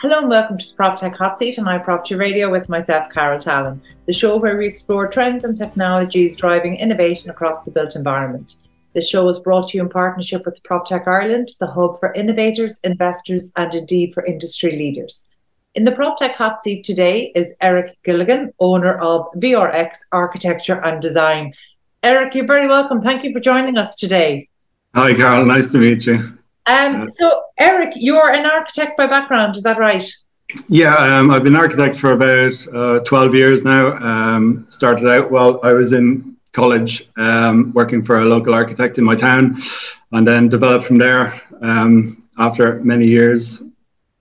Hello and welcome to the PropTech Hot Seat on iProperty Radio with myself, Carol Tallon, the show where we explore trends and technologies driving innovation across the built environment. This show is brought to you in partnership with PropTech Ireland, the hub for innovators, investors, and indeed for industry leaders. In the PropTech Hot Seat today is Eric Gilligan, owner of VRX Architecture and Design. Eric, you're very welcome. Thank you for joining us today. Hi, Carol. Nice to meet you. Um, so, Eric, you're an architect by background, is that right? Yeah, um, I've been an architect for about uh, 12 years now. Um, started out while I was in college um, working for a local architect in my town, and then developed from there um, after many years.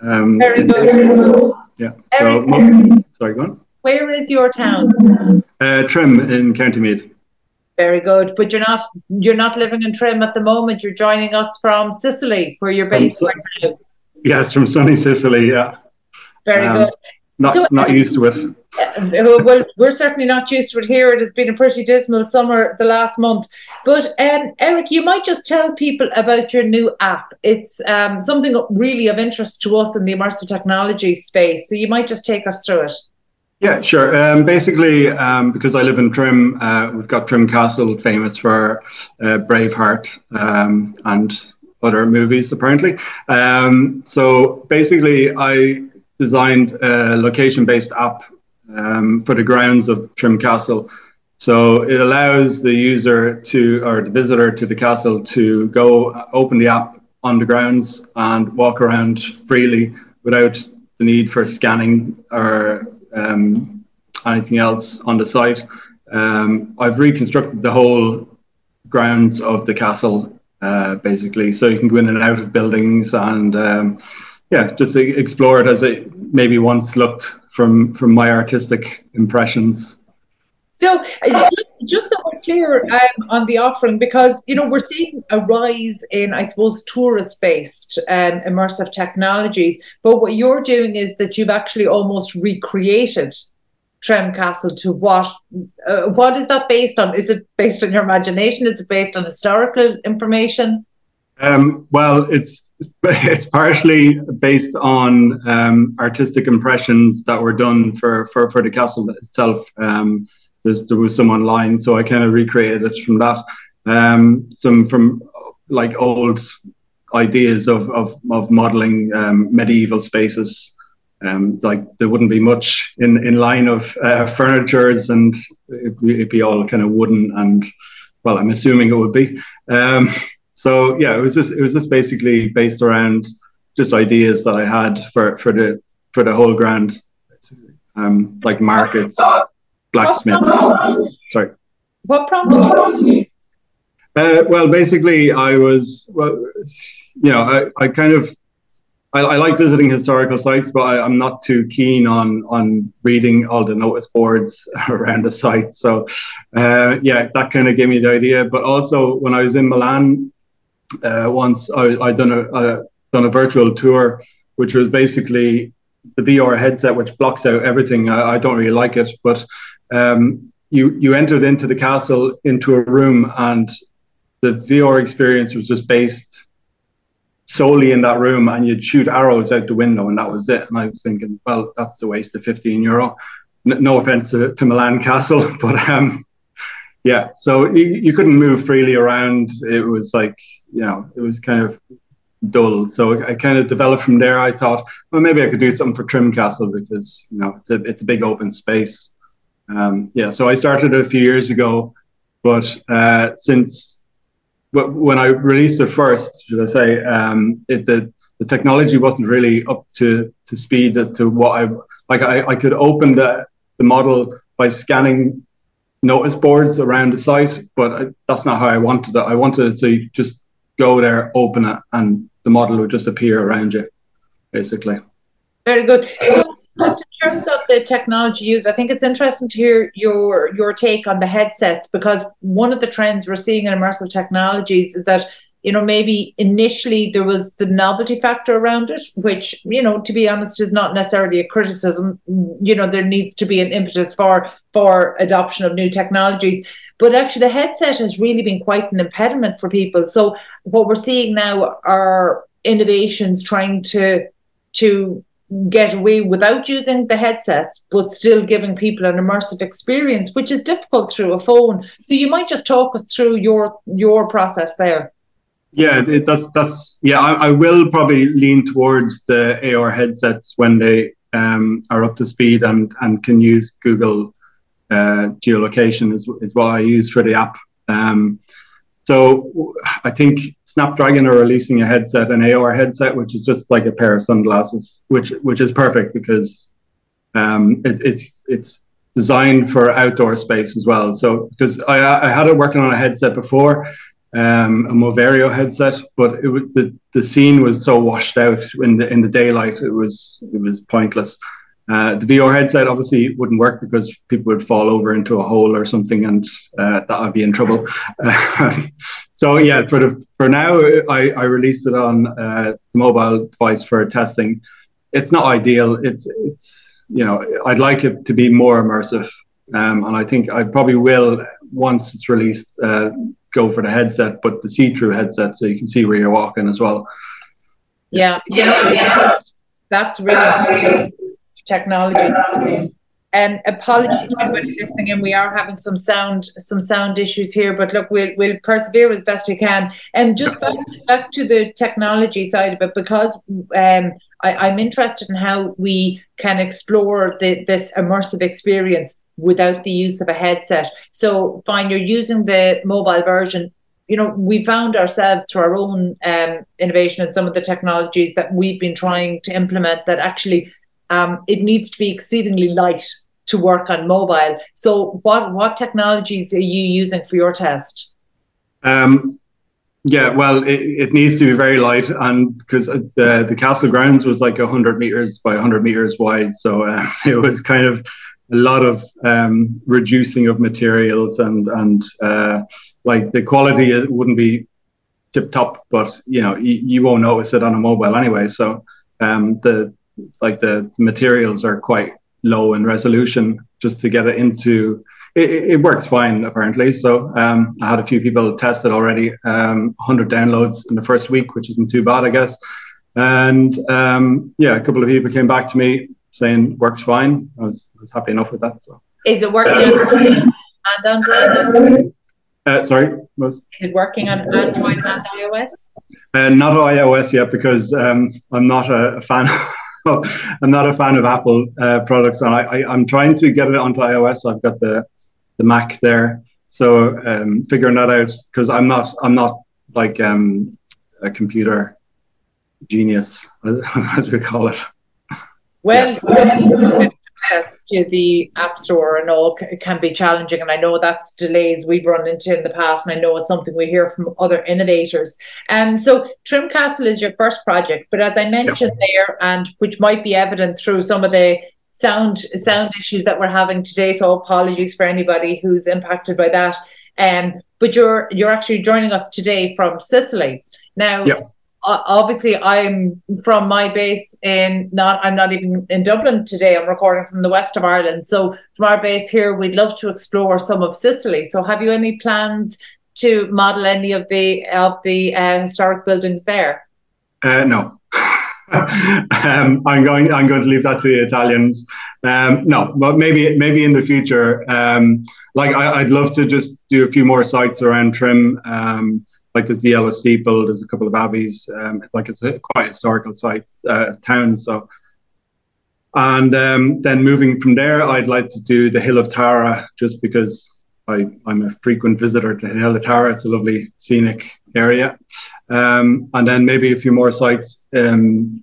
Um, Very good. Yeah. Eric, so, sorry, go on. Where is your town? Uh, Trim in County Meath. Very good. But you're not you're not living in Trim at the moment. You're joining us from Sicily, where you're based right now. Yes, from sunny Sicily. Yeah. Very um, good. Not so, not used to it. Uh, well, we're certainly not used to it here. It has been a pretty dismal summer the last month. But um, Eric, you might just tell people about your new app. It's um, something really of interest to us in the immersive technology space. So you might just take us through it. Yeah, sure. Um, basically, um, because I live in Trim, uh, we've got Trim Castle, famous for uh, Braveheart um, and other movies, apparently. Um, so basically, I designed a location-based app um, for the grounds of Trim Castle. So it allows the user to, or the visitor to the castle, to go open the app on the grounds and walk around freely without the need for scanning or um, anything else on the site. Um, I've reconstructed the whole grounds of the castle uh, basically, so you can go in and out of buildings and um, yeah, just explore it as it maybe once looked from from my artistic impressions. So, uh, just, so we're clear um, on the offering, because you know we're seeing a rise in, I suppose, tourist-based um, immersive technologies. But what you're doing is that you've actually almost recreated Trim Castle to what? Uh, what is that based on? Is it based on your imagination? Is it based on historical information? Um, well, it's it's partially based on um, artistic impressions that were done for for, for the castle itself. Um, there's, there was some online, so I kind of recreated it from that. Um, some from like old ideas of of, of modeling um, medieval spaces. Um, like there wouldn't be much in in line of uh, furnitures, and it'd, be all kind of wooden and well, I'm assuming it would be. Um, so yeah, it was just it was just basically based around just ideas that I had for for the for the whole grand, um, like markets blacksmiths. Sorry. What prompted you? Uh, well, basically, I was, well, you know, I, I kind of, I, I like visiting historical sites, but I, am not too keen on on reading all the notice boards around the site. So, uh, yeah, that kind of gave me the idea. But also, when I was in Milan uh, once, I I done a, a done a virtual tour, which was basically the VR headset, which blocks out everything. I, I don't really like it, but um, you you entered into the castle into a room, and the VR experience was just based solely in that room, and you'd shoot arrows out the window, and that was it. And I was thinking, well, that's a waste of fifteen euro. N- no offense to, to Milan Castle, but um, yeah. So you, you couldn't move freely around. It was like you know, it was kind of dull. So I kind of developed from there. I thought, well, maybe I could do something for Trim Castle because you know it's a it's a big open space. Um, yeah, so I started a few years ago, but uh, since when I released it first, should I say, um, it, the the technology wasn't really up to, to speed as to what I like. I, I could open the the model by scanning notice boards around the site, but I, that's not how I wanted it. I wanted it to just go there, open it, and the model would just appear around you, basically. Very good. So terms of the technology used, I think it's interesting to hear your your take on the headsets because one of the trends we're seeing in immersive technologies is that you know maybe initially there was the novelty factor around it, which you know to be honest is not necessarily a criticism. You know there needs to be an impetus for for adoption of new technologies, but actually the headset has really been quite an impediment for people. So what we're seeing now are innovations trying to to get away without using the headsets, but still giving people an immersive experience, which is difficult through a phone. So you might just talk us through your your process there. Yeah, it, that's that's yeah. I, I, will probably lean towards the AR headsets when they um, are up to speed and and can use Google uh, geolocation is is what I use for the app. Um, so I think Snapdragon are releasing a headset, an AR headset, which is just like a pair of sunglasses, which which is perfect because um, it, it's it's designed for outdoor space as well. So because I, I had it working on a headset before, um, a Moverio headset, but it was the, the scene was so washed out in the in the daylight, it was it was pointless. Uh, the VR headset obviously wouldn't work because people would fall over into a hole or something, and uh, that I'd be in trouble. so yeah, for the for now, I, I released it on uh, the mobile device for testing. It's not ideal. It's it's you know I'd like it to be more immersive, um, and I think I probably will once it's released uh, go for the headset, but the see-through headset so you can see where you're walking as well. Yeah, yeah, yeah. that's really technology. And um, apologies to everybody listening in. We are having some sound some sound issues here, but look, we'll we'll persevere as best we can. And just back, back to the technology side of it, because um, I, am interested in how we can explore the, this immersive experience without the use of a headset. So, fine, you're using the mobile version. You know, we found ourselves through our own um, innovation and some of the technologies that we've been trying to implement that actually um, it needs to be exceedingly light to work on mobile. So, what what technologies are you using for your test? Um, yeah, well, it, it needs to be very light, and because uh, the the castle grounds was like hundred meters by hundred meters wide, so uh, it was kind of a lot of um, reducing of materials and and uh, like the quality wouldn't be tip top, but you know you, you won't notice it on a mobile anyway. So um, the like the, materials are quite low in resolution just to get it into it, it works fine apparently. So um, i had a few people test it already um, 100 downloads in the first week which isn't too bad i guess. And um, yeah a couple of people came back to me saying works fine. I was, I was happy enough with that so. Is it working on android uh, sorry is it working on android and ios? Uh, not ios yet because um, i'm not a, a fan I'm not a fan of Apple uh, products, and I, I, am trying to get it onto iOS. I've got the the Mac there, so um, figuring that out because I'm not I'm not like um, a computer genius, as we call it. Well, yeah access to the App Store and all can be challenging. And I know that's delays we've run into in the past, and I know it's something we hear from other innovators. And um, so Trim Castle is your first project, but as I mentioned yeah. there, and which might be evident through some of the sound sound issues that we're having today. So apologies for anybody who's impacted by that. Um, but you're you're actually joining us today from Sicily. Now, yeah obviously I'm from my base in not I'm not even in Dublin today. I'm recording from the west of Ireland. So from our base here, we'd love to explore some of Sicily. So have you any plans to model any of the of the uh, historic buildings there? Uh, no. um, I'm going. I'm going to leave that to the Italians. Um, no, but maybe maybe in the future. Um, like I, would love to just do a few more sites around Trim. Um, like there's the Yellow Steeple, there's a couple of abbeys. Um, like it's a quite historical site, uh, town. So, and um, then moving from there, I'd like to do the Hill of Tara, just because I, I'm a frequent visitor to Hill of Tara. It's a lovely scenic area, um, and then maybe a few more sites um,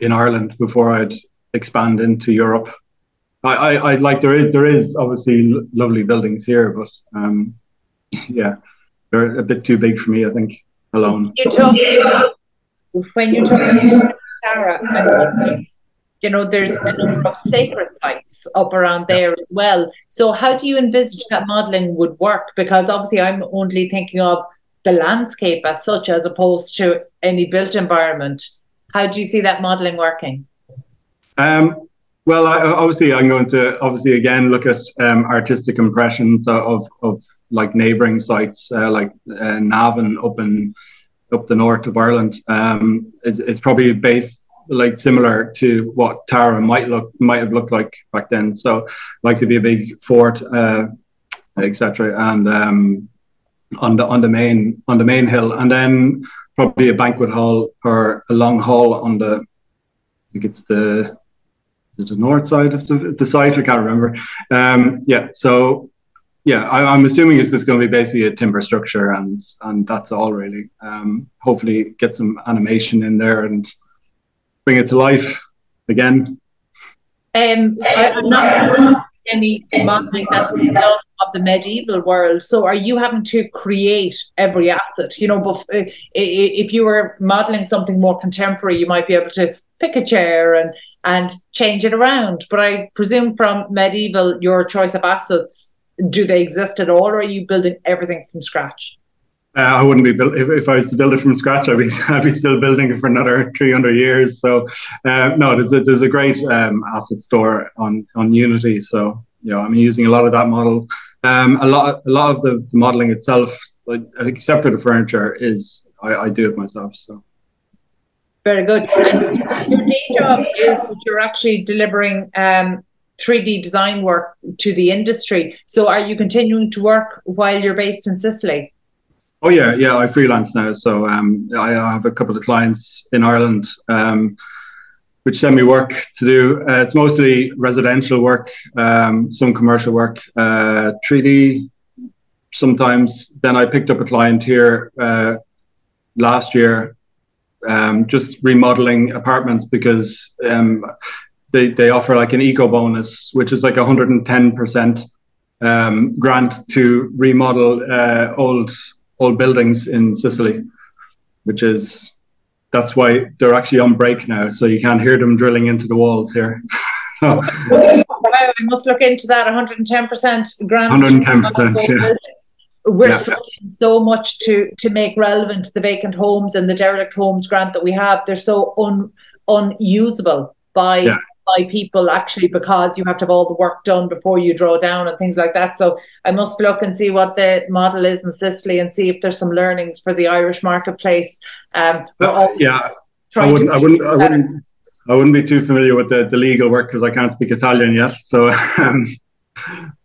in Ireland before I'd expand into Europe. I, I, I like there is there is obviously lovely buildings here, but um, yeah they're a bit too big for me, I think, alone. You talk when you talk about Tara, you know, there's a number of sacred sites up around there as well. So, how do you envisage that modelling would work? Because obviously, I'm only thinking of the landscape as such, as opposed to any built environment. How do you see that modelling working? Um, well, I, obviously, I'm going to obviously again look at um, artistic impressions of of like neighbouring sites uh, like uh, Navan up in up the north of Ireland. Um, it's, it's, probably based like similar to what Tara might look might have looked like back then. So like to be a big fort, uh, etc. And um, on the on the main on the main hill, and then probably a banquet hall or a long hall on the. I think it's the the north side of the, the site? I can't remember. Um, yeah, so yeah, I, am assuming it's just going to be basically a timber structure, and and that's all really. Um, hopefully, get some animation in there and bring it to life again. Um, I, am not any modeling that's done of the medieval world. So, are you having to create every asset? You know, if you were modeling something more contemporary, you might be able to pick a chair and and change it around. But I presume from medieval, your choice of assets do they exist at all, or are you building everything from scratch? Uh, I wouldn't be built if, if I was to build it from scratch. I'd be I'd be still building it for another 300 years. So uh, no, there's a, there's a great um, asset store on on Unity. So you know I'm using a lot of that model. Um, a lot a lot of the, the modeling itself, like, except for the furniture, is I, I do it myself. So very good. And your day job is that you're actually delivering um, 3D design work to the industry. So are you continuing to work while you're based in Sicily? Oh yeah, yeah. I freelance now, so um, I have a couple of clients in Ireland um, which send me work to do. Uh, it's mostly residential work, um, some commercial work, uh, 3D sometimes. Then I picked up a client here uh, last year, um, just remodeling apartments because um, they, they offer like an eco bonus, which is like 110% um, grant to remodel uh, old old buildings in Sicily, which is that's why they're actually on break now, so you can't hear them drilling into the walls here. so, wow, I must look into that 110% grant. 110%, yeah. We're yeah. struggling so much to to make relevant the vacant homes and the derelict homes grant that we have. They're so un unusable by yeah by people actually because you have to have all the work done before you draw down and things like that. So I must look and see what the model is in Sicily and see if there's some learnings for the Irish marketplace. Um, uh, yeah, I wouldn't, I wouldn't, I wouldn't, I wouldn't be too familiar with the, the legal work because I can't speak Italian yet. So, um,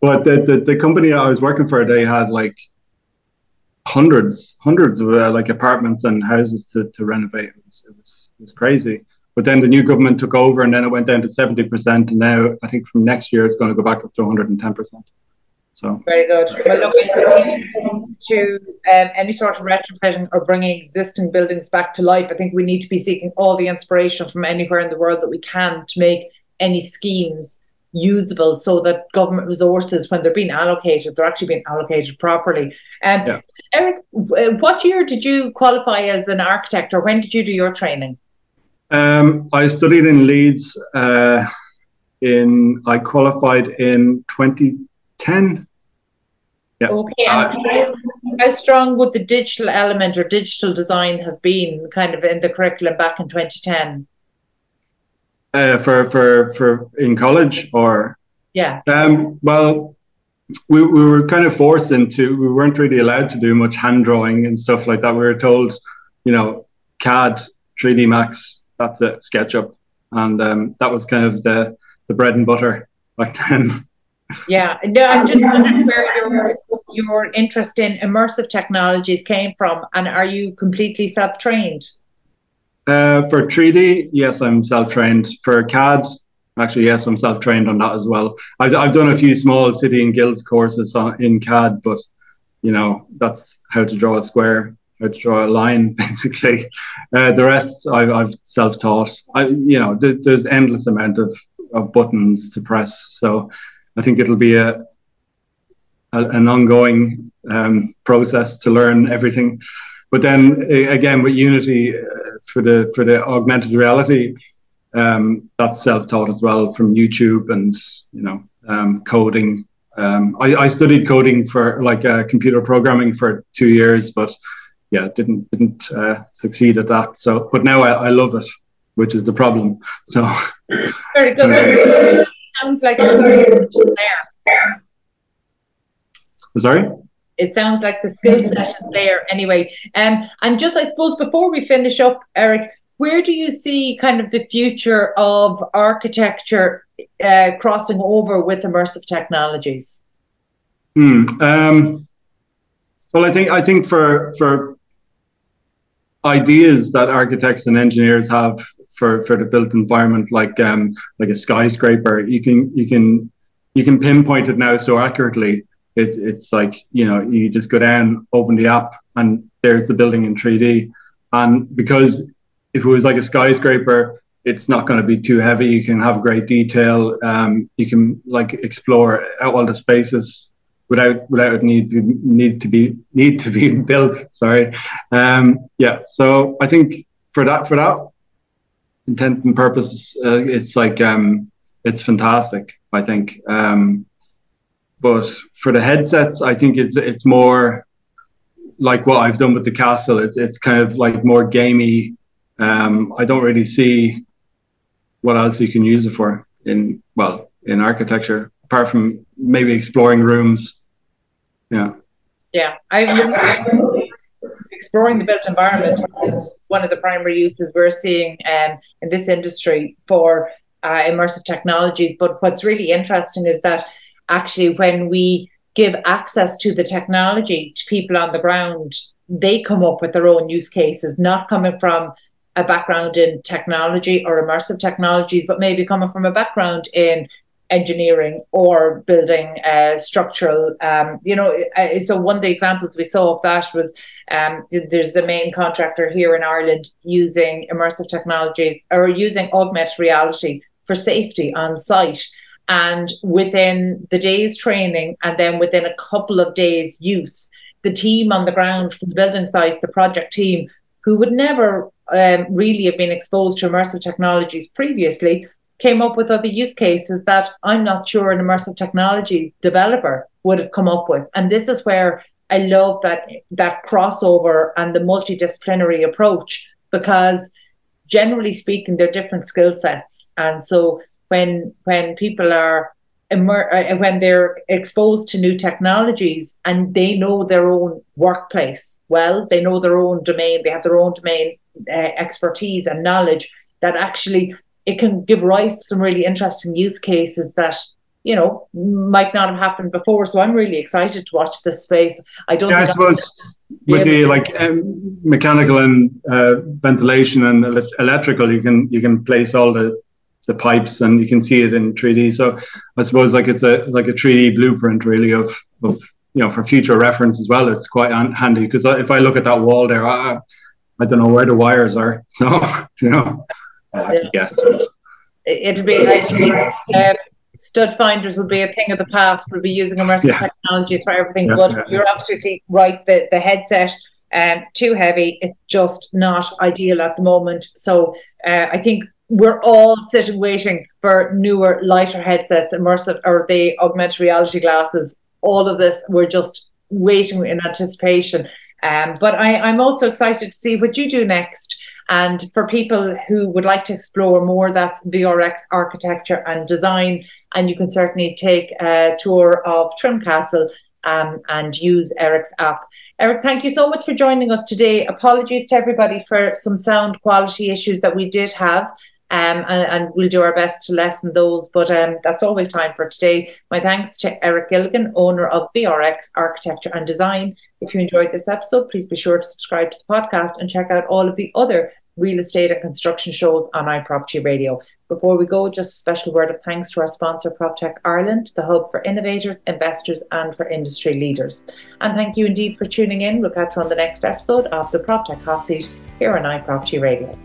but the, the, the company I was working for, they had like hundreds, hundreds of uh, like apartments and houses to, to renovate. It was, it was, it was crazy. But then the new government took over, and then it went down to seventy percent, and now I think from next year it's going to go back up to one hundred and ten percent. So very good. Well, look, to um, any sort of retrofitting or bringing existing buildings back to life, I think we need to be seeking all the inspiration from anywhere in the world that we can to make any schemes usable so that government resources, when they're being allocated, they're actually being allocated properly. Um, yeah. Eric, what year did you qualify as an architect or when did you do your training? Um, I studied in Leeds. Uh, in I qualified in 2010. Yeah. Okay. Uh, how strong would the digital element or digital design have been, kind of in the curriculum back in 2010? Uh, for for for in college or yeah. Um, well, we, we were kind of forced into we weren't really allowed to do much hand drawing and stuff like that. We were told, you know, CAD, 3D Max, that's it, SketchUp, and um, that was kind of the the bread and butter back then. Yeah, no, I'm just wondering where your your interest in immersive technologies came from, and are you completely self trained? Uh, for 3D, yes, I'm self trained. For CAD, actually, yes, I'm self trained on that as well. I've, I've done a few small city and guilds courses on, in CAD, but you know that's how to draw a square how to draw a line, basically. Uh, the rest I've, I've self-taught. I, you know, th- there's endless amount of, of buttons to press. So I think it'll be a, a an ongoing um, process to learn everything. But then again, with Unity uh, for the for the augmented reality, um, that's self-taught as well from YouTube and you know um, coding. Um, I, I, studied coding for like uh, computer programming for two years, but yeah, didn't didn't uh, succeed at that. So, but now I, I love it, which is the problem. So, very good. Sounds like the there. Sorry. It sounds like the skill set is there anyway. Um, and just I suppose before we finish up, Eric, where do you see kind of the future of architecture uh, crossing over with immersive technologies? Hmm. Um, well, I think I think for for ideas that architects and engineers have for, for the built environment, like um, like a skyscraper, you can you can you can pinpoint it now so accurately. It's it's like you know you just go down, open the app, and there's the building in 3D. And because if it was like a skyscraper, it's not going to be too heavy. You can have great detail. Um, you can like explore all the spaces without without need to need to be need to be built. Sorry, um, yeah. So I think for that for that intent and purpose, uh, it's like um, it's fantastic. I think, um, but for the headsets, I think it's it's more like what I've done with the castle. It's it's kind of like more gamey. Um, I don't really see what else you can use it for in well in architecture apart from maybe exploring rooms. Yeah. Yeah, I exploring the built environment is one of the primary uses we're seeing um, in this industry for uh, immersive technologies. But what's really interesting is that actually when we give access to the technology to people on the ground, they come up with their own use cases, not coming from a background in technology or immersive technologies, but maybe coming from a background in engineering or building uh, structural. Um, you know, so one of the examples we saw of that was um, there's a main contractor here in Ireland using immersive technologies or using augmented reality for safety on site. And within the day's training, and then within a couple of days' use, the team on the ground from the building site, the project team, who would never um, really have been exposed to immersive technologies previously, came up with other use cases that I'm not sure an immersive technology developer would have come up with. And this is where I love that that crossover and the multidisciplinary approach because generally speaking, they're different skill sets. And so when when people are immer- uh, when they're exposed to new technologies and they know their own workplace well, they know their own domain, they have their own domain uh, expertise and knowledge that actually it can give rise to some really interesting use cases that you know might not have happened before. So I'm really excited to watch this space. I don't. Yeah, I suppose with the like um, mechanical and uh, ventilation and electrical, you can you can place all the the pipes and you can see it in 3D. So I suppose like it's a like a 3D blueprint really of of you know for future reference as well. It's quite handy because if I look at that wall there, I, I don't know where the wires are. So you know. I guess. It'll be, uh, stud finders will be a thing of the past. We'll be using immersive yeah. technologies for everything. Yeah, but yeah, you're absolutely right. The the headset um, too heavy. It's just not ideal at the moment. So uh, I think we're all sitting waiting for newer, lighter headsets, immersive or the augmented reality glasses. All of this, we're just waiting in anticipation. Um, but I, I'm also excited to see what you do next. And for people who would like to explore more, that's VRX architecture and design. And you can certainly take a tour of Trim Castle um, and use Eric's app. Eric, thank you so much for joining us today. Apologies to everybody for some sound quality issues that we did have. Um, and, and, we'll do our best to lessen those. But um, that's all we have time for today. My thanks to Eric Gilligan, owner of VRX Architecture and Design. If you enjoyed this episode, please be sure to subscribe to the podcast and check out all of the other real estate and construction shows on iProperty Radio. Before we go, just a special word of thanks to our sponsor, PropTech Ireland, the hub for innovators, investors, and for industry leaders. And thank you indeed for tuning in. We'll catch you on the next episode of the PropTech Hot Seat here on iProperty Radio.